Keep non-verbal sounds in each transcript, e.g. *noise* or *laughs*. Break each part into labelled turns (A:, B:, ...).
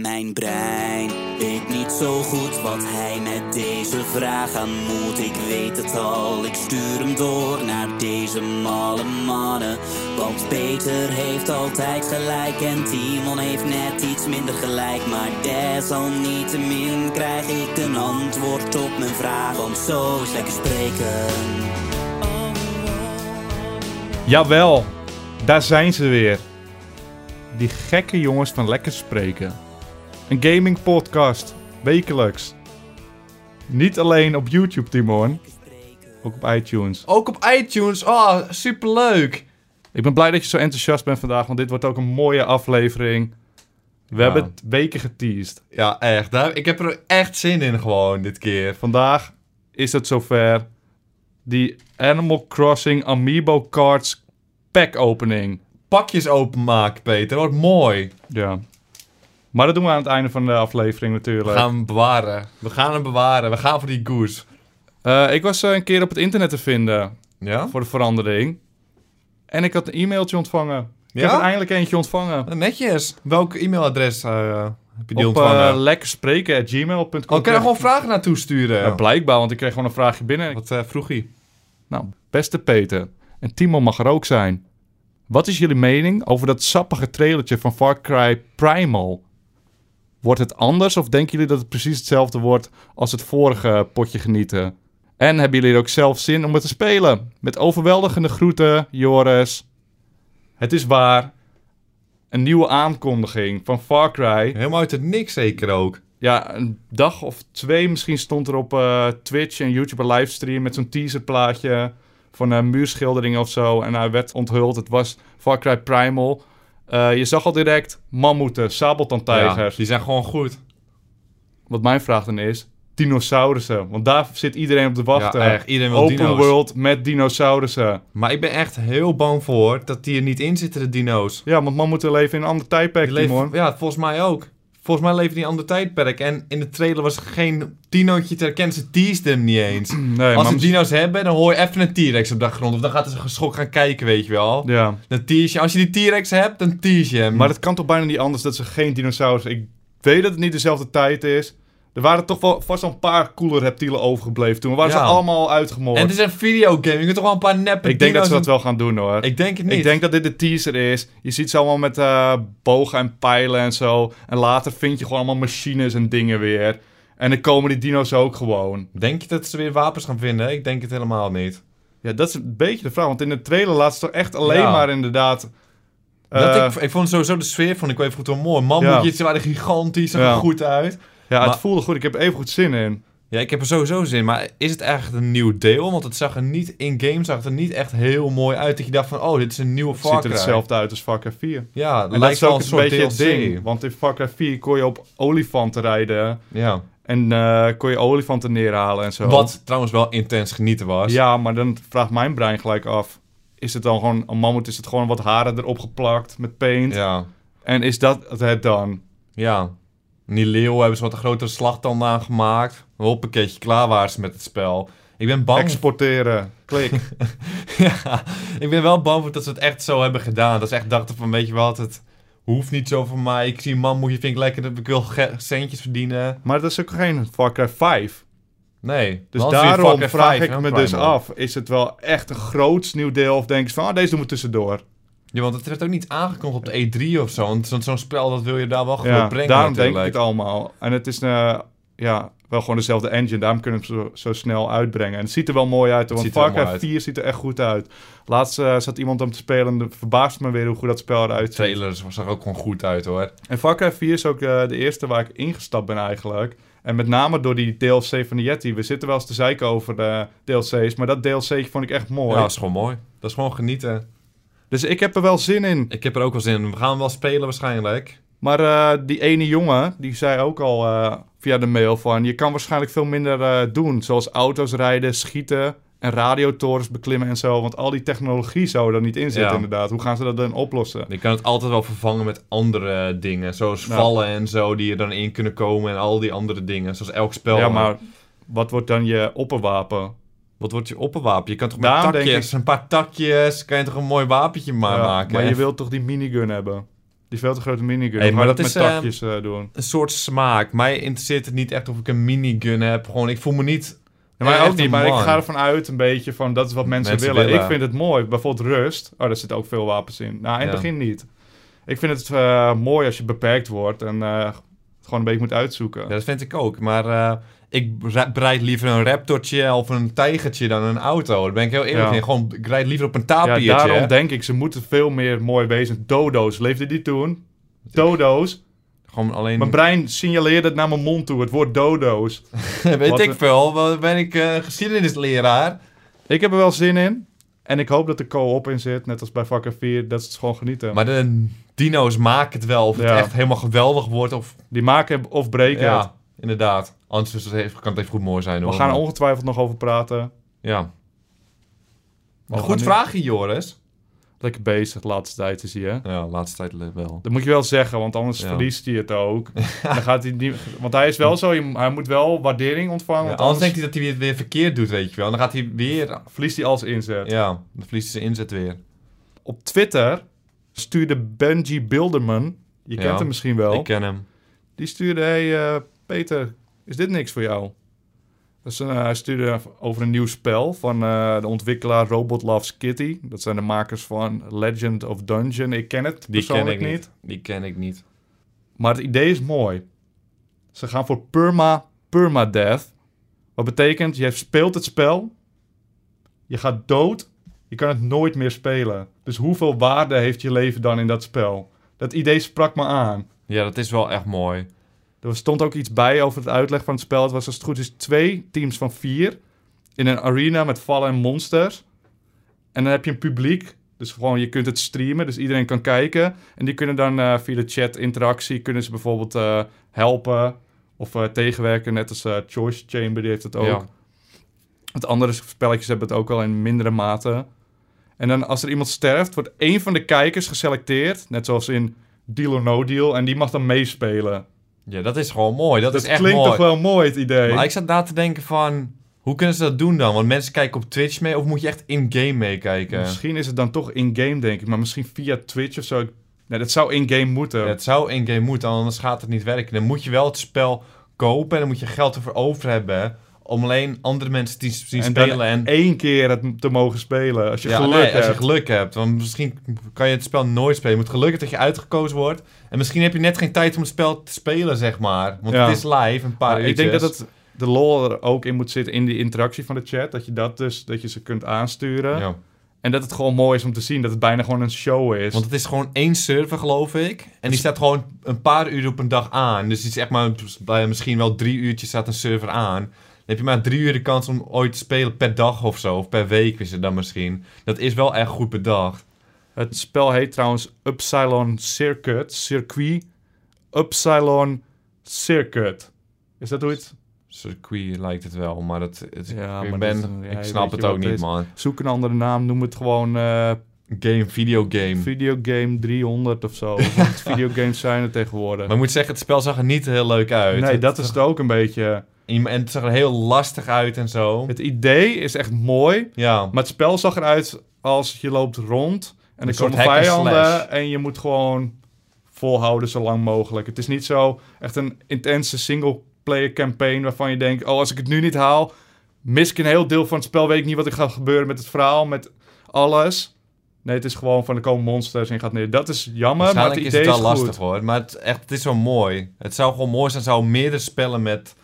A: Mijn brein weet niet zo goed wat hij met deze vraag aan moet. Ik weet het al, ik stuur hem door naar deze malle mannen. Want Peter heeft altijd gelijk en Timon heeft net iets minder gelijk. Maar desalniettemin krijg ik een antwoord op mijn vraag. Want zo is lekker spreken.
B: Jawel, daar zijn ze weer. Die gekke jongens van Lekker Spreken. Een gaming podcast, wekelijks. Niet alleen op YouTube, Timon. Ook op iTunes.
C: Ook op iTunes. Oh, superleuk.
B: Ik ben blij dat je zo enthousiast bent vandaag, want dit wordt ook een mooie aflevering. We hebben het weken geteased.
C: Ja, echt. Daar, ik heb er echt zin in gewoon dit keer.
B: Vandaag is het zover. Die Animal Crossing Amiibo Cards pack opening.
C: Pakjes openmaken, Peter. Wordt mooi.
B: Ja. Maar dat doen we aan het einde van de aflevering
C: We
B: natuurlijk.
C: gaan hem bewaren. We gaan hem bewaren. We gaan voor die goose.
B: Eh, ik was eh, een keer op het internet te vinden
C: Ja?
B: voor de verandering. En ik had een e-mailtje ontvangen. Ik
C: Ja?
B: heb er eindelijk eentje ontvangen.
C: Netjes. Welk e-mailadres eh, heb je die
B: op
C: ontvangen?
B: uh, lekkerspreken.gmail.com.
C: oh, kan je gewoon vragen naartoe sturen?
B: Ja, blijkbaar, want ik kreeg gewoon een vraagje binnen.
C: Wat vroeg hij?
B: Nou, beste Peter, en Timo mag er ook zijn. Wat is jullie mening over dat sappige trailertje van Far Cry Primal? Wordt het anders of denken jullie dat het precies hetzelfde wordt als het vorige potje genieten? En hebben jullie er ook zelf zin om het te spelen? Met overweldigende groeten, Joris. Het is waar. Een nieuwe aankondiging van Far Cry.
C: Helemaal uit het niks zeker ook.
B: Ja, een dag of twee misschien stond er op eh, Twitch en YouTube een livestream met zo'n teaserplaatje van een muurschildering of zo. En hij werd onthuld. Het was Far Cry Primal. Eh, je zag al direct mammoeten, sabeltandtijgers.
C: Ja, die zijn gewoon goed.
B: Wat mijn vraag dan is, dinosaurussen. Want daar zit iedereen op te wachten.
C: Ja, echt. Iedereen wil
B: Open
C: dino's.
B: world met dinosaurussen.
C: Maar ik ben echt heel bang voor dat die er niet in zitten, de dino's.
B: Ja, want mammoeten leven in een ander tijdperk, Timon.
C: ja, volgens mij ook. Volgens mij leven die een ander tijdperk. En in de trailer was geen dinootje te herkennen. Ze teasden hem niet eens.
B: Nee,
C: Als ze dino's hebben, dan hoor je even een T-Rex op de grond. Of dan gaat ze geschokt gaan kijken, weet je wel.
B: Ja.
C: Dan tease je. Als je die T-Rex hebt, dan tease je hem.
B: Maar het kan toch bijna niet anders dat ze geen dinosaurussen... Ik weet dat het niet dezelfde tijd is. Er waren toch wel vast wel een paar coole reptielen overgebleven toen. Waren
C: Ja.
B: ze allemaal uitgemoord.
C: En het is een videogame. Je kunt toch wel een paar neppe
B: ik denk dat ze dat wel gaan doen hoor.
C: Ik denk het niet.
B: Ik denk dat dit de teaser is. Je ziet ze allemaal met eh, bogen en pijlen en zo. En later vind je gewoon allemaal machines en dingen weer. En dan komen die dino's ook gewoon.
C: Denk je dat ze weer wapens gaan vinden? Ik denk het helemaal niet.
B: Ja, dat is een beetje de vraag. Want in de trailer laat ze toch echt alleen
C: Ja.
B: maar inderdaad...
C: dat
B: eh,
C: ik, ik vond sowieso de sfeer vond ik wel even goed wel mooi. Mammoetjes, ze waren gigantisch,
B: Ja.
C: goed uit.
B: Ja, het
C: maar-
B: voelde goed. Ik heb even goed zin in.
C: Ja, ik heb er sowieso zin in. Maar is het echt een nieuw deel? Want het zag er niet in-game zag het er niet echt heel mooi uit. Dat je dacht van, oh, dit is een nieuwe
B: Het
C: Far
B: ziet er hetzelfde uit als Far Cry 4.
C: Ja, het
B: En dat
C: lijkt
B: is
C: wel
B: ook
C: een soort
B: beetje het ding. Want in Far Cry 4 kon je op olifanten rijden.
C: Ja.
B: En eh, kon je olifanten neerhalen en zo.
C: Wat trouwens wel intens genieten was.
B: Ja, maar dan vraagt mijn brein gelijk af. Is het dan gewoon, een mammoet is het gewoon wat haren erop geplakt met paint?
C: Ja.
B: En is dat het dan?
C: Ja. Die leeuw hebben ze wat een grotere slagtanden aan gemaakt. Hoppaketje, klaar waren ze met het spel. Ik ben bang...
B: Exporteren. Klik. *laughs*
C: ja, ik ben wel bang voor dat ze het echt zo hebben gedaan. Dat ze echt dachten van, weet je wat, het hoeft niet zo van mij. Ik zie een man, moet je vind ik lekker, ik wil centjes verdienen.
B: maar dat is ook geen Far Cry 5.
C: Nee.
B: Dus daarom vraag
C: 5,
B: ik me dus af. Is het wel echt een groots nieuw deel? Of denk je van, ah, deze doen we tussendoor?
C: Ja, want het werd ook niet aangekondigd op de E3 of zo. Want zo- zo'n spel, dat wil je daar wel gewoon
B: Ja,
C: brengen
B: daarom denk ik het allemaal. En het is eh, ja, wel gewoon dezelfde engine. Daarom kunnen we zo, zo snel uitbrengen. En het ziet er wel mooi uit. Want Far Cry
C: mooi uit.
B: 4 ziet er echt goed uit. Laatst eh, zat iemand om te spelen en het verbaast me weer hoe goed dat spel eruit ziet.
C: trailer zag ook gewoon goed uit hoor.
B: En Far Cry 4 is ook eh, de eerste waar ik ingestapt ben eigenlijk. En met name door die DLC van de Yeti. We zitten wel eens te zeiken over de DLC's. Maar dat DLC vond ik echt mooi.
C: Ja, dat is gewoon mooi. Dat is gewoon genieten.
B: Dus ik heb er wel zin in.
C: Ik heb er ook wel zin in. We gaan wel spelen waarschijnlijk.
B: Maar eh, die ene jongen, die zei ook al eh, via de mail van... je kan waarschijnlijk veel minder eh, doen. Zoals auto's rijden, schieten en radiotorens beklimmen en zo. Want al die technologie zou er niet in zitten
C: Ja.
B: inderdaad. Hoe gaan ze dat dan oplossen?
C: Je kan het altijd wel vervangen met andere dingen. Zoals vallen en zo, die er dan in kunnen komen. En al die andere dingen. Zoals elk spel.
B: ja, maar wat wordt dan je opperwapen?
C: Wat wordt je opperwapen? Je kan toch met
B: Daarom
C: takjes, een paar takjes... kan je toch een mooi wapentje maar
B: Ja,
C: maken?
B: Maar je wilt toch die minigun hebben? Die veel te grote minigun.
C: Hey, maar
B: maar
C: dat
B: dat
C: is,
B: met
C: eh,
B: takjes eh, doen.
C: Een soort smaak. Mij interesseert het niet echt of ik een minigun heb. Gewoon, ik voel me niet...
B: Ja,
C: echt
B: ook niet, maar ik ga ervan uit een beetje van dat is wat mensen,
C: Mensen
B: willen.
C: willen.
B: Ik vind het mooi. Bijvoorbeeld rust. Oh, daar zitten ook veel wapens in. Nou, in het
C: Ja.
B: begin niet. Ik vind het eh, mooi als je beperkt wordt en het gewoon een beetje moet uitzoeken.
C: Ja, dat vind ik ook. Maar ik rijd liever een raptortje of een tijgertje dan een auto. Daar ben ik heel eerlijk
B: Ja.
C: in. Gewoon, ik rijd liever op een
B: Ja,
C: tapiertje.
B: daarom denk ik, ze moeten veel meer mooi bezig. Dodo's, leefde die toen? Dodo's.
C: Gewoon alleen...
B: Mijn brein signaleerde het naar mijn mond toe, het woord dodo's. *laughs*
C: weet
B: Wat
C: ik
B: een-
C: veel. Wat ben ik eh, geschiedenisleraar?
B: Ik heb er wel zin in. En ik hoop dat er co-op in zit, net als bij Vakken 4. Dat is het gewoon genieten.
C: Maar de dino's maken het wel. Of het
B: Ja.
C: echt helemaal geweldig wordt. Of,
B: Die maken of breken het.
C: Inderdaad. Anders het even, kan het even goed mooi zijn.
B: We
C: Hoor.
B: gaan er ongetwijfeld nog over praten.
C: Ja.
B: Maar we
C: Goed vraagje, Joris.
B: Lekker bezig de laatste tijd is hij, hè?
C: Ja, laatste tijd wel.
B: Dat moet je wel zeggen, want anders
C: Ja.
B: verliest hij het ook. *laughs* Dan gaat hij niet, want hij is wel zo, hij moet wel waardering ontvangen.
C: Ja,
B: want
C: anders
B: anders
C: denkt hij dat hij weer, weer verkeerd doet, weet je wel. Dan gaat hij weer...
B: verliest hij als inzet.
C: Ja, dan verliest hij zijn inzet weer.
B: Op Twitter stuurde Benji Bilderman, je
C: Ja.
B: kent hem misschien wel,
C: Ik ken hem.
B: die stuurde, hey eh, Peter, is dit niks voor jou? Dus, eh, hij stuurde over een nieuw spel van eh, de ontwikkelaar Robot Loves Kitty. Dat zijn de makers van Legend of Dungeon. Ik ken het
C: Die ken ik
B: niet.
C: niet. Die ken ik niet.
B: Maar het idee is mooi. Ze gaan voor perma, permadeath. Wat betekent, je speelt het spel. Je gaat dood. Je kan het nooit meer spelen. Dus hoeveel waarde heeft je leven dan in dat spel? Dat idee sprak me aan.
C: Ja, dat is wel echt mooi.
B: Er stond ook iets bij over het uitleg van het spel. Het was als het goed is twee teams van vier. In een arena met vallen en monsters. En dan heb je een publiek. Dus gewoon, je kunt het streamen. Dus iedereen kan kijken. En die kunnen dan eh, via de chat interactie... kunnen ze bijvoorbeeld eh, helpen of eh, tegenwerken. Net als Choice Chamber, die heeft het ook.
C: Ja.
B: Want andere spelletjes hebben het ook wel in mindere mate. En dan als er iemand sterft, wordt één van de kijkers geselecteerd. Net zoals in Deal or No Deal. En die mag dan meespelen.
C: Ja, dat is gewoon mooi. Dat,
B: Dat,
C: is echt
B: klinkt
C: mooi.
B: toch wel mooi, het idee.
C: Maar ik zat na te denken van... Hoe kunnen ze dat doen dan? Want mensen kijken op Twitch mee of moet je echt in-game meekijken?
B: Misschien is het dan toch in-game, denk ik. Maar misschien via Twitch of zo. Nee, dat zou in-game moeten.
C: Ja, het zou in-game moeten, anders gaat het niet werken. Dan moet je wel het spel kopen en dan moet je geld ervoor over hebben... om alleen andere mensen te zien
B: en
C: spelen. En,
B: één keer het te mogen spelen. Als je
C: ja,
B: geluk
C: nee,
B: hebt.
C: als je geluk hebt. Want misschien kan je het spel nooit spelen. Je moet geluk hebben dat je uitgekozen wordt. En misschien heb je net geen tijd om het spel te spelen, zeg maar. Want
B: Ja.
C: het is live, een paar
B: Maar ik denk dat het, de lol er ook in moet zitten in die interactie van de chat. Dat je dat dus, dat je ze kunt aansturen.
C: Ja.
B: En dat het gewoon mooi is om te zien. Dat het bijna gewoon een show is.
C: Want het is gewoon één server, geloof ik. En die staat gewoon een paar uur op een dag aan. Dus die is echt maar bij misschien wel drie uurtjes staat een server aan. Dan heb je maar drie uur de kans om ooit te spelen per dag of zo. Of per week is het dan misschien. Dat is wel echt goed bedacht.
B: Het spel heet trouwens Upsilon Circuit. Circuit. Upsilon Circuit. Is dat hoe het...
C: Circuit lijkt het wel, maar het, het-
B: Ja,
C: ik,
B: maar
C: ben,
B: dat- ja,
C: ik snap het ook niet,
B: is.
C: man.
B: Zoek een andere naam. Noem het gewoon eh
C: Game, videogame.
B: Videogame 300 of zo. *laughs* Want videogames zijn er tegenwoordig.
C: Maar ik moet zeggen, het spel zag er niet heel leuk uit.
B: nee,
C: Het-
B: dat is het ook een beetje.
C: En het zag er heel lastig uit en zo.
B: Het idee is echt mooi.
C: Ja,
B: Maar het spel zag eruit als je loopt rond. En er komen vijanden. En je moet gewoon volhouden zo lang mogelijk. Het is niet zo echt een intense single-player campaign... waarvan je denkt, oh, als ik het nu niet haal... mis ik een heel deel van het spel. Weet ik niet wat er gaat gebeuren met het verhaal, met alles... Nee, het is gewoon van er komen monsters en je gaat neer. Dat is jammer, maar het idee
C: is het wel
B: goed.
C: lastig hoor. Maar het, echt, het is wel mooi. Het zou gewoon mooi zijn, zou meerdere spellen met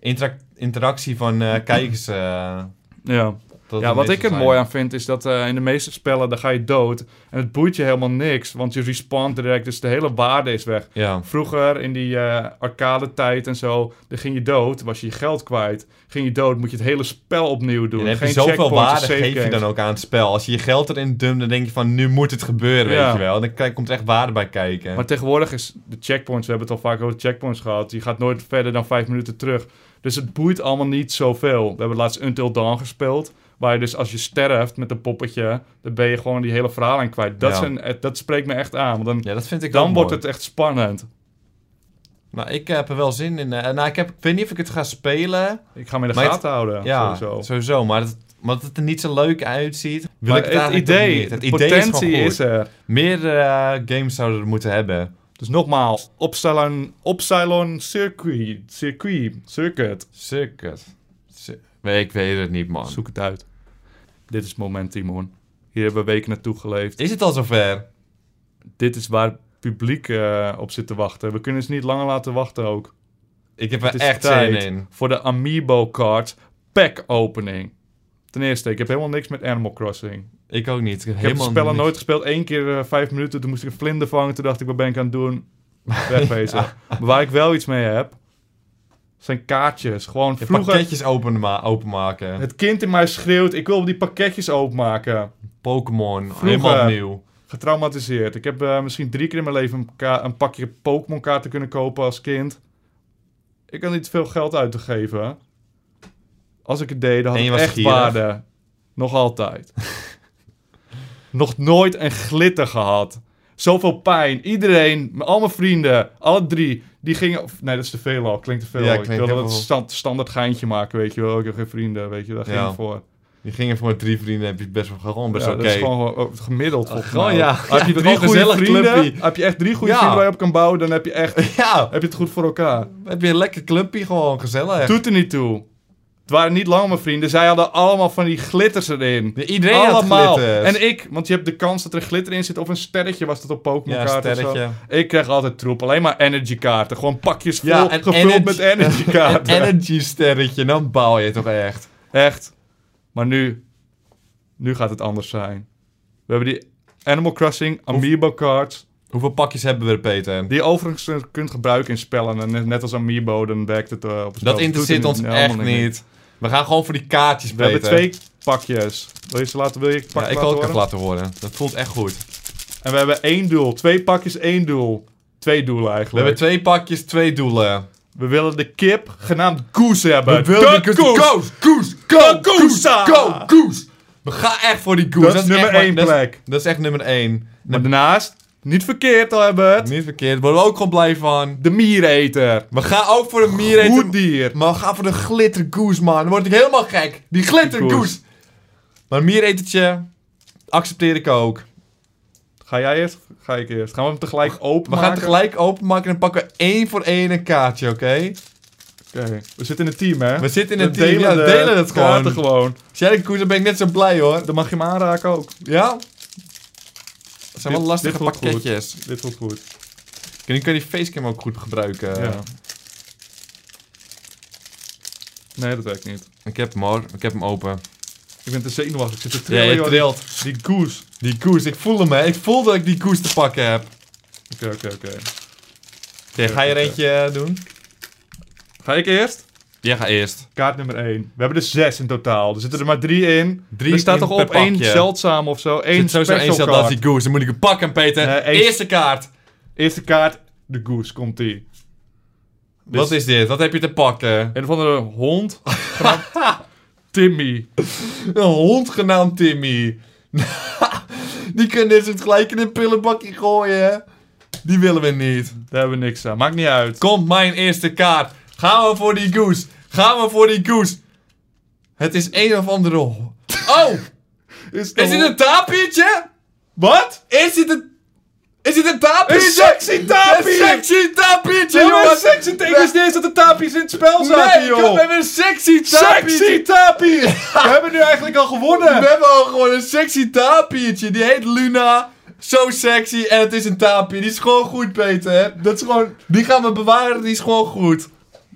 C: interac- interactie van eh, kijkers. eh,
B: Ja. Ja, wat ik er mooi aan vind is dat eh, in de meeste spellen dan ga je dood en het boeit je helemaal niks, want je respawnt direct, dus de hele waarde is weg.
C: Ja.
B: Vroeger in die eh, arcade tijd en zo, dan ging je dood, was je je geld kwijt. Ging je dood, moet je het hele spel opnieuw doen.
C: En heb je zoveel waarde geef je dan ook aan het spel. Als je je geld erin dumpt, dan denk je van nu moet het gebeuren,
B: Ja.
C: weet je wel. Dan komt er echt waarde bij kijken.
B: Maar tegenwoordig is de checkpoints, we hebben het al vaak over checkpoints gehad, je gaat nooit verder dan vijf minuten terug. Dus het boeit allemaal niet zoveel. We hebben laatst Until Dawn gespeeld, waar je dus als je sterft met een poppetje, dan ben je gewoon die hele verhaal aan kwijt. Dat,
C: Ja.
B: zijn, eh, dat spreekt me echt aan, want dan,
C: ja, dat vind ik
B: dan wordt
C: mooi.
B: het echt spannend.
C: Nou, ik heb er wel zin in. eh, nou, ik, heb, ik weet niet of ik het ga spelen.
B: Ik ga me in de
C: het-
B: gaten houden,
C: Ja,
B: sowieso.
C: sowieso. Maar dat het er niet zo leuk uitziet. wil
B: Maar
C: ik het,
B: idee.
C: Het
B: de
C: idee
B: potentie
C: is,
B: er.
C: Meer eh, games zouden we moeten hebben.
B: Dus nogmaals, Opsilon, Opsilon Circuit, Circuit, Circuit.
C: Circuit. Cir- ik weet het niet, man.
B: Zoek het uit. Dit is het moment, Timon. Hier hebben we weken naartoe geleefd.
C: Is het al zover?
B: Dit is waar het publiek eh, op zit te wachten. We kunnen ze niet langer laten wachten ook.
C: Ik heb er echt zin in.
B: voor de Amiibo Card Pack Opening. Ten eerste, ik heb helemaal niks met Animal Crossing.
C: Ik ook niet. Ik heb,
B: Ik heb nooit gespeeld. Eén keer eh, vijf minuten, toen moest ik een vlinder vangen. Toen dacht ik, wat ben ik aan het doen? *laughs* Wegwezen. Maar waar ik wel iets mee heb, zijn kaartjes. Gewoon vroeger...
C: pakketjes openma openmaken.
B: Het kind in mij schreeuwt, ik wil die pakketjes openmaken.
C: Pokémon. Helemaal nieuw.
B: Getraumatiseerd. Ik heb eh, misschien drie keer in mijn leven een, pakje Pokémon kaarten kunnen kopen als kind. Ik had niet veel geld uit te geven. Als ik het deed, dan had het
C: was
B: echt
C: gierig.
B: waarde. Nog altijd. *laughs* Nog nooit een glitter gehad. Zoveel pijn. Iedereen, al mijn vrienden, alle drie, die gingen... of- Nee, dat is te veel al. Klinkt te veel.
C: Ja,
B: ik wilde het stand, standaard geintje maken, weet je wel. Ik heb geen vrienden, weet je. Daar ging ik voor.
C: Je ging er voor drie vrienden heb je best wel gewoon best
B: Ja,
C: oké.
B: dat is gewoon oh, gemiddeld volgens
C: gewoon, ja.
B: Heb je
C: Ja,
B: drie
C: gewoon
B: goede
C: gezellig
B: vrienden, heb je echt drie goede
C: Ja.
B: vrienden waar je op kan bouwen, dan heb je echt *laughs*
C: Ja,
B: heb je het goed voor elkaar.
C: heb je een lekker clubje gewoon gezellig.
B: Doet er niet toe. Het waren niet lang mijn vrienden. Zij hadden allemaal van die glitters erin.
C: Iedereen had
B: allemaal.
C: glitters.
B: En ik, want je hebt de kans dat er glitter in zit of een sterretje was dat op Pokémon
C: ja,
B: kaarten
C: sterretje.
B: Ik kreeg altijd troep. Alleen maar energy kaarten. Gewoon pakjes vol,
C: Ja,
B: gevuld
C: energy-
B: met energy *laughs*
C: Een
B: kaarten.
C: energy sterretje, dan bouw je toch echt.
B: Echt. Maar nu, nu gaat het anders zijn. We hebben die Animal Crossing Amiibo cards.
C: Hoeveel pakjes hebben we er, Peter?
B: Die je overigens kunt gebruiken in spellen. En net- als Amiibo, dan werkt het eh, op een spel.
C: Dat interesseert ons echt niet. We gaan gewoon voor die kaartjes,
B: We hebben twee pakjes. Wil je ze laten? Wil je
C: Ja, ik wil het even laten horen. Dat voelt echt goed.
B: En we hebben één doel. Twee pakjes, één doel. Twee doelen
C: We
B: eigenlijk.
C: hebben twee pakjes, twee doelen.
B: We willen de kip genaamd Goose hebben.
C: We willen
B: De Goose.
C: Goose, Goose, go, Goose,
B: Goose.
C: go, Goose. We gaan echt voor die Goose.
B: Dat is nummer één
C: dat is-
B: plek.
C: Dat is echt nummer één.
B: Maar daarnaast, niet verkeerd al hebben we het,
C: Niet verkeerd, worden we ook gewoon blij van.
B: de miereter.
C: We gaan ook voor de miereter.
B: Goed dier.
C: Maar we gaan voor de glitter goose, man. Dan word ik helemaal gek. Die glitter
B: Goose.
C: goose. Maar een mieretertje accepteer ik ook.
B: Ga jij eerst? Ga ik eerst? Gaan we hem tegelijk open
C: We gaan tegelijk openmaken en pakken we één voor één een kaartje, oké?
B: Oké. We zitten in een team, hè?
C: We zitten in een team, ja,
B: de
C: we delen het gewoon.
B: gewoon.
C: Als jij de koers, dan ben ik net zo blij, hoor.
B: Dan mag je hem aanraken ook.
C: Ja? Zijn wel
B: Dit-
C: lastige
B: dit voelt goed.
C: pakketjes.
B: Dit voelt goed.
C: En nu kan je die facecam ook goed gebruiken.
B: Ja. Nee, dat werkt niet.
C: Ik heb hem hoor, ik heb hem open.
B: Ik ben te zenuwachtig. Ik zit te
C: Ja,
B: trillen,
C: je
B: joh.
C: trilt.
B: Die goose.
C: Die koers, ik voel hem hè. Ik voel dat ik die koers te pakken heb.
B: Oké, oké, oké.
C: Oké, ga je er eentje eh, doen?
B: Ga ik eerst?
C: Jij gaat eerst.
B: Kaart nummer 1. We hebben er zes in totaal. Er zitten er maar drie in.
C: Drie
B: er staat toch op één zeldzaam of zo. Eén
C: sowieso
B: special
C: één is die goose. Dan moet ik hem pakken, Peter.
B: Nee,
C: Eerste kaart.
B: Eerste kaart, de goose, komt die. Dus-
C: Wat is dit? Wat heb je te pakken?
B: Een of andere hond. *laughs* Timmy.
C: Een hond genaamd Timmy. *laughs* die kunnen ze het gelijk in een pillenbakje gooien. Die willen we niet.
B: Daar hebben we niks aan. Maakt niet uit.
C: Komt mijn eerste kaart. Gaan we voor die goose. Gaan we voor die goose. Het is een of andere... Oh! *laughs*
B: Is,
C: Is dit een tapiertje?
B: Wat?
C: Is dit een... Is dit een tapiertje?
B: Een sexy tapier!
C: Een sexy tapiertje,
B: Ja,
C: jongens!
B: sexy Ik wist niet eens dat de tapies in het spel zaten,
C: Nee,
B: joh.
C: we hebben een sexy tapiertje.
B: Sexy tapier! *laughs* We hebben nu eigenlijk al gewonnen.
C: We hebben al gewoon een sexy tapiertje. Die heet Luna. Zo sexy. En het is een tapier. Die is gewoon goed, Peter.
B: Dat is gewoon...
C: Die gaan we bewaren. Die is gewoon goed.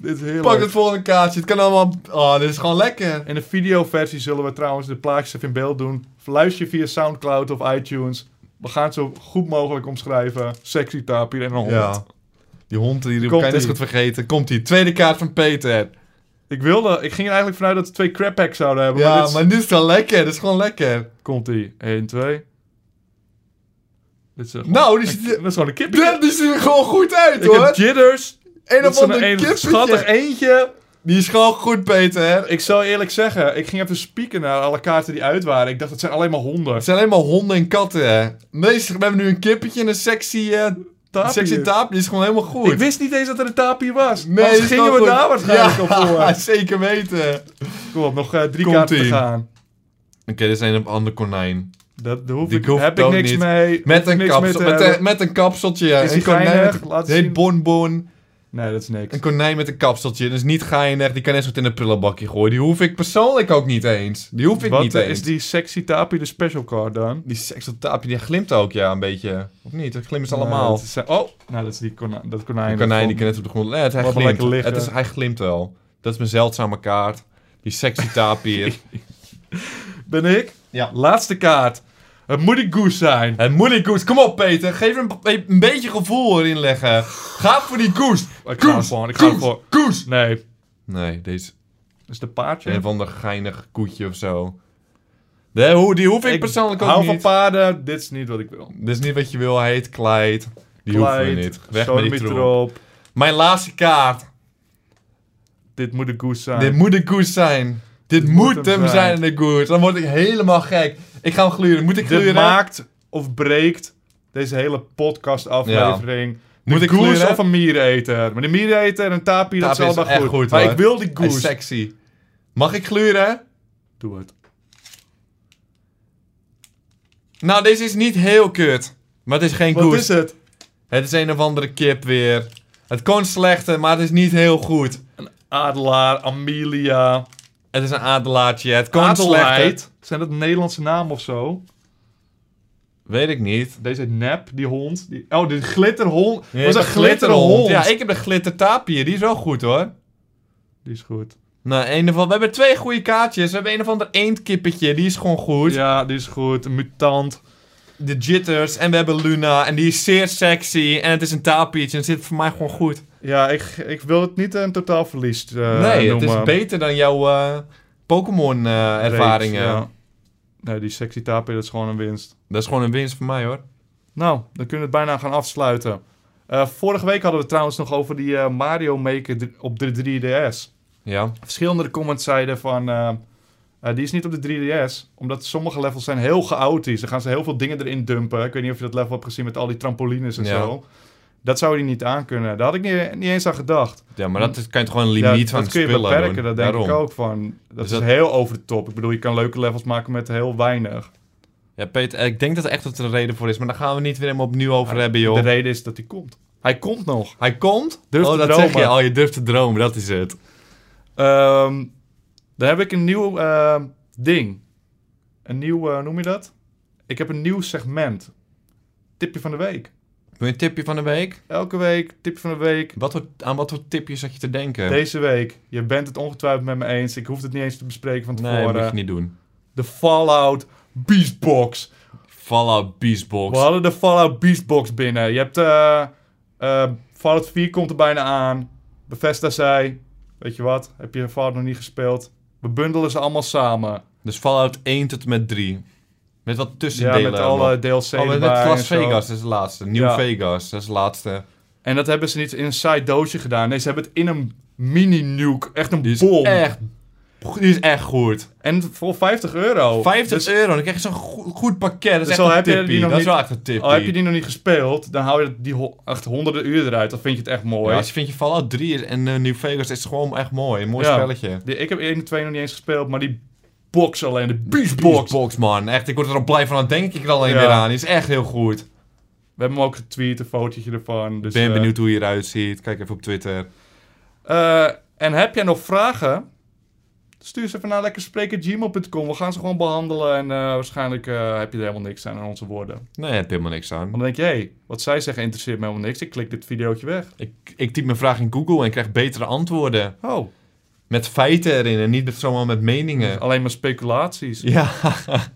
B: Dit is heel
C: Pak
B: leuk.
C: het volgende kaartje. Het kan allemaal... Oh, dit is gewoon lekker.
B: In de videoversie zullen we trouwens de plaatjes even in beeld doen. Luister je via Soundcloud of iTunes. We gaan het zo goed mogelijk omschrijven. Sexy tapier en een hond.
C: Ja. Die hond, die
B: Komt
C: kan je net goed vergeten. Komt-ie. Tweede kaart van Peter.
B: Ik wilde... Ik ging er eigenlijk vanuit dat we twee crap packs zouden hebben. maar
C: Ja,
B: dit is-
C: maar dit is wel lekker. Dit is gewoon lekker.
B: Komt ie. 1, 2. Dit is, een-
C: Nou, die
B: een-
C: ziet
B: dat
C: er,
B: is gewoon een kipje.
C: die ziet er gewoon goed uit,
B: Ik
C: hoor.
B: heb jitters.
C: Een of ander
B: een schattig eentje.
C: Die is gewoon goed, Peter.
B: Ik zal eerlijk zeggen, ik ging even spieken naar alle kaarten die uit waren. Ik dacht, het zijn alleen maar honden.
C: Het zijn alleen maar honden en katten, hè. Nee, we hebben nu een kippetje en een sexy, eh
B: Tapier.
C: sexy taap. Die is gewoon helemaal goed.
B: Ik wist niet eens dat er een tapir was.
C: Nee, is
B: gingen we
C: goed.
B: daar waarschijnlijk
C: ja,
B: op voor. *laughs*
C: zeker weten.
B: Kom op, nog eh, drie kaarten te gaan.
C: Oké, dit is een ander konijn.
B: Dat daar hoef ik, heb ik niks
C: niet.
B: mee.
C: Met een,
B: niks mee
C: kapsel,
B: te
C: met, een, met een kapseltje.
B: Is
C: een konijn
B: Laat
C: het heet bonbon.
B: Nee, dat is niks.
C: Een konijn met een kapseltje. Dat is niet geinig. Die kan net zo in een prullenbakje gooien. Die hoef ik persoonlijk ook niet eens. Die hoef ik
B: Wat
C: niet eens.
B: is die sexy tapie de special card dan?
C: Die sekseltaapje, die glimt ook, ja, een beetje. Of niet? Dat glimt
B: Nee,
C: allemaal.
B: is, eh, oh, nou dat is die kona dat konijn.
C: Een konijn die kan net op de grond... Nee, het, hij glimt. Het is, hij glimt wel. Dat is mijn zeldzame kaart. Die sexy tapir. *laughs*
B: Ben ik?
C: Ja.
B: Laatste kaart. Het moet een goose zijn.
C: Het moet die goose. Kom op, Peter. Geef een, een beetje gevoel erin leggen. Ga voor die goose.
B: Ik ga ervoor. Ik ga ervoor.
C: Goose.
B: Nee.
C: Nee, deze
B: is de paardje.
C: een of ander geinig koetje of zo. Nee, hoe- die hoef ik, persoonlijk ook
B: hou
C: niet.
B: van paarden. Dit is niet wat ik wil.
C: Dit is niet wat je wil. Hij heet Clyde. Die hoeven we
B: Clyde,
C: niet. Weg met die troep.
B: erop.
C: Mijn laatste kaart.
B: Dit moet een goose zijn.
C: Dit moet een koers zijn. Dit
B: Dit
C: moet,
B: moet
C: hem zijn,
B: zijn.
C: in de koers. Dan word ik helemaal gek. Ik ga hem gluren. Moet ik
B: Dit
C: gluren?
B: maakt of breekt deze hele podcast aflevering.
C: Moet ik gluren?
B: of een miereneter? Maar de miereneter en een tapie, dat is allemaal goed.
C: goed,
B: maar
C: hoor.
B: ik wil die goose.
C: sexy. Mag ik gluren?
B: Doe het.
C: Nou, deze is niet heel kut. Maar het is geen
B: Wat
C: koers.
B: is het?
C: Het is een of andere kip weer. Het kon slechter, maar het is niet heel goed.
B: Adelaar, Amelia,
C: Het is een adelaartje. Het slechter.
B: Adelheid. Zijn dat Nederlandse namen of zo?
C: Weet ik niet.
B: Deze heet Nep, die hond. Die... Oh, die glitterhond. Dat is een glitterhond.
C: Ja, ik heb de glittertapier. Die is wel goed hoor.
B: Die is goed.
C: Nou, een of andere, we hebben twee goede kaartjes. We hebben een of ander eendkippetje. Die is gewoon goed.
B: Ja, die is goed. Een mutant.
C: De Jitters en we hebben Luna en die is zeer sexy en het is een taalpiertje en het zit voor mij gewoon goed.
B: Ja, ik, ik wil het niet een totaal verlies eh
C: nee, het is beter dan jouw eh, Pokémon eh, ervaringen.
B: ja. Nee, die sexy tapir, dat is gewoon een winst.
C: Dat is gewoon een winst voor mij hoor.
B: Nou, dan kunnen we het bijna gaan afsluiten. Vorige week hadden we het trouwens nog over die Mario Maker op de 3DS.
C: Ja.
B: Verschillende comments zeiden van... eh, die is niet op de 3DS, omdat sommige levels zijn heel chaotisch. Dan gaan ze heel veel dingen erin dumpen. Ik weet niet of je dat level hebt gezien met al die trampolines en
C: Ja.
B: zo. Dat zou die niet aankunnen. Daar had ik niet, niet eens aan gedacht.
C: ja, maar dat is, kan je toch gewoon een
B: Ja,
C: limiet van
B: dat kun je
C: spullen
B: beperken, dat denk
C: Daarom.
B: ik ook van. Dat
C: Dus
B: is
C: dat-
B: heel over de top. Ik bedoel, je kan leuke levels maken met heel weinig.
C: Ja, Peter, ik denk dat er echt wat er een reden voor is, maar daar gaan we niet weer helemaal opnieuw over
B: Ja,
C: hebben joh.
B: De reden is dat hij komt. Hij komt nog.
C: Hij komt?
B: Durf
C: oh, dat
B: dromen.
C: zeg je. Oh, je durft te dromen, dat is het.
B: Ehm dan heb ik een nieuw ehm, ding. Een nieuw, eh, noem je dat? Ik heb een nieuw segment. Tipje van de week.
C: Wil je een tipje van de week?
B: Elke week, tipje van de week.
C: Wat voor, aan wat voor tipjes zat je te denken?
B: Deze week. Je bent het ongetwijfeld met me eens. Ik hoef het niet eens te bespreken van
C: nee, moet
B: tevoren.
C: je niet doen.
B: De Fallout Beastbox.
C: Fallout Beastbox.
B: We hadden de Fallout Beastbox binnen. Je hebt... eh eh, Fallout 4 komt er bijna aan. Bethesda zei... Weet je wat? Heb je Fallout nog niet gespeeld? We bundelen ze allemaal samen.
C: Dus Fallout 1 tot en met 3. Met wat
B: Ja,
C: tussendelen.
B: met alle
C: nog.
B: DLC
C: Oh, met Las. Vegas, dat is de laatste. Nieuw
B: Ja.
C: Vegas, dat is de laatste.
B: En dat hebben ze niet in een side doosje gedaan. Nee, ze hebben het in een mini-nuke. Echt een
C: Die
B: bom.
C: echt, die is echt goed.
B: En voor 50 euro.
C: 50
B: Dus
C: euro, dan krijg je zo'n goed, goed pakket. Dat is
B: Dus
C: echt
B: al
C: een
B: heb je
C: tippie.
B: die nog
C: Dat is wel echt een tippie.
B: al heb je die nog niet gespeeld, dan hou je die ho- echt honderden uur eruit. Dan vind je het echt mooi.
C: Ja, als je vindt je Fallout 3 is- en uh, New Vegas is gewoon echt mooi. Een mooi
B: Ja.
C: spelletje.
B: Die- ik heb 1 en 2 nog niet eens gespeeld, maar die box alleen, de Beastbox.
C: Beastbox, man. Echt, ik word er al blij van. Dan denk ik er alleen
B: Ja.
C: weer aan. Die is echt heel goed.
B: We hebben hem ook getweet, een fotootje ervan. Dus,
C: ben
B: eh,
C: benieuwd hoe hij eruit ziet. Kijk even op Twitter.
B: eh, en heb jij nog vragen? Stuur ze even naar lekkerspreken.gmail.com. We gaan ze gewoon behandelen en eh, waarschijnlijk eh, heb je er helemaal niks aan aan onze woorden.
C: Nee, heb helemaal niks aan.
B: Dan denk je, hé, hey, wat zij zeggen interesseert me helemaal niks. Ik klik dit videootje weg.
C: Ik, ik typ mijn vraag in Google en krijg betere antwoorden.
B: Oh,
C: Met feiten erin en niet met, zomaar met meningen.
B: alleen maar speculaties.
C: Ja. *laughs*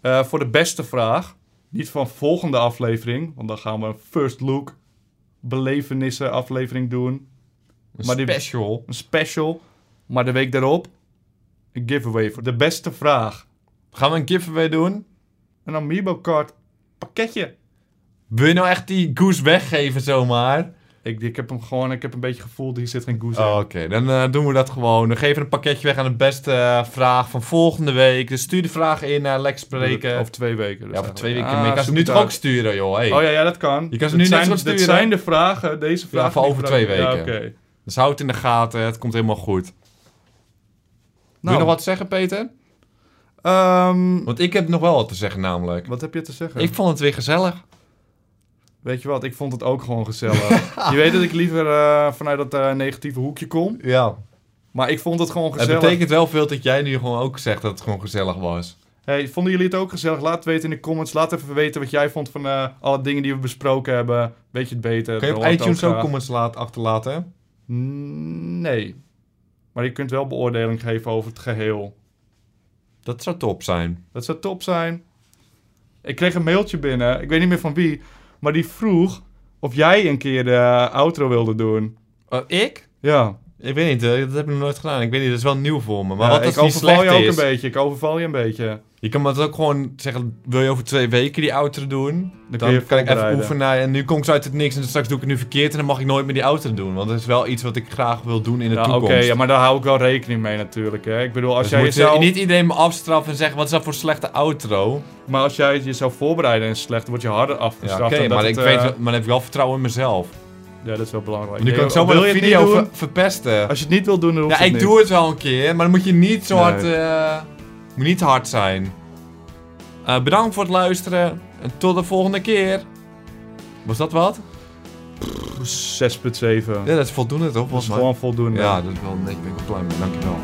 B: Eh, voor de beste vraag, niet van volgende aflevering, want dan gaan we een first look belevenissen aflevering doen.
C: Een
B: Maar die-
C: special.
B: Een special, maar de week daarop een giveaway voor de beste vraag.
C: Gaan we een giveaway doen?
B: Een Amiibo card pakketje.
C: Wil je nou echt die goose weggeven zomaar?
B: Ik, ik heb hem gewoon, ik heb een beetje gevoeld, hier zit geen goose
C: Oh. Oké, dan eh, doen we dat gewoon. We geven een pakketje weg aan de beste eh, vraag van volgende week. Dus stuur de vraag in naar Lex Spreken.
B: Over twee weken. dus
C: ja, voor twee weken.
B: Ah,
C: maar je kan ze nu toch ook sturen, joh. Hey.
B: Oh ja, ja, dat kan.
C: Je kan ze
B: Dat
C: nu
B: zijn,
C: goed
B: Dit
C: sturen.
B: zijn de vragen, deze vragen.
C: voor
B: die
C: over twee
B: Ja,
C: weken.
B: oké.
C: Dus houd het in de gaten. Het komt helemaal goed. Wil
B: Nou,
C: je nog wat zeggen, Peter?
B: Ehm,
C: Want ik heb nog wel wat te zeggen namelijk.
B: wat heb je te zeggen?
C: Ik vond het weer gezellig.
B: Weet je wat, ik vond het ook gewoon gezellig. *laughs* je weet dat ik liever eh, vanuit dat eh, negatieve hoekje kom.
C: Ja.
B: Maar ik vond het gewoon
C: Het
B: gezellig.
C: betekent wel veel dat jij nu gewoon ook zegt dat het gewoon gezellig was.
B: Hey, vonden jullie het ook gezellig? Laat het weten in de comments. Laat even weten wat jij vond van eh, alle dingen die we besproken hebben. Weet je het beter?
C: Kun je op iTunes ook comments laten, achterlaten?
B: Mm, Nee. Maar je kunt wel beoordeling geven over het geheel.
C: Dat zou top zijn.
B: Dat zou top zijn. Ik kreeg een mailtje binnen. Ik weet niet meer van wie. Maar die vroeg of jij een keer de outro wilde doen.
C: Oh, ik?
B: Ja.
C: Ik weet niet, eh, dat heb ik nog nooit gedaan. Ik weet niet, dat is wel nieuw voor me. Maar
B: Ja,
C: wat
B: ik overval je ook
C: is?
B: een beetje. Ik overval je een beetje.
C: Je kan me dat ook gewoon zeggen, wil je over twee weken die outro doen? Dan, kan ik even oefenen en nu kom ik uit het niks en dan straks doe ik het nu verkeerd en dan mag ik nooit meer die outro doen. Want dat is wel iets wat ik graag wil doen in de
B: Ja, Oké,
C: toekomst.
B: ja, maar daar hou ik wel rekening mee natuurlijk. Hè. Ik bedoel, als
C: Dus
B: jij
C: moet je
B: jezelf...
C: niet iedereen me afstraffen en zeggen, wat is dat voor slechte outro?
B: Maar als jij jezelf voorbereiden en slecht, word je harder
C: Ja,
B: afgestraft.
C: oké,
B: dan dat
C: maar, ik weet,
B: eh,
C: maar dan heb ik wel vertrouwen in mezelf.
B: Ja, dat is wel belangrijk.
C: Nu kan ik zomaar
B: je
C: een video
B: doen?
C: ver- verpesten.
B: Als je het niet wil doen, dan hoeft
C: Ja,
B: het
C: ik
B: niet.
C: doe het wel een keer, maar dan moet je niet zo
B: Nee.
C: hard... eh, moet niet hard zijn. Eh, bedankt voor het luisteren en tot de volgende keer. Was dat wat?
B: 6,7.
C: Ja, dat is voldoende toch?
B: dat is gewoon voldoende.
C: Ja, dat is wel, nee, ik ben blij mee. Dankjewel.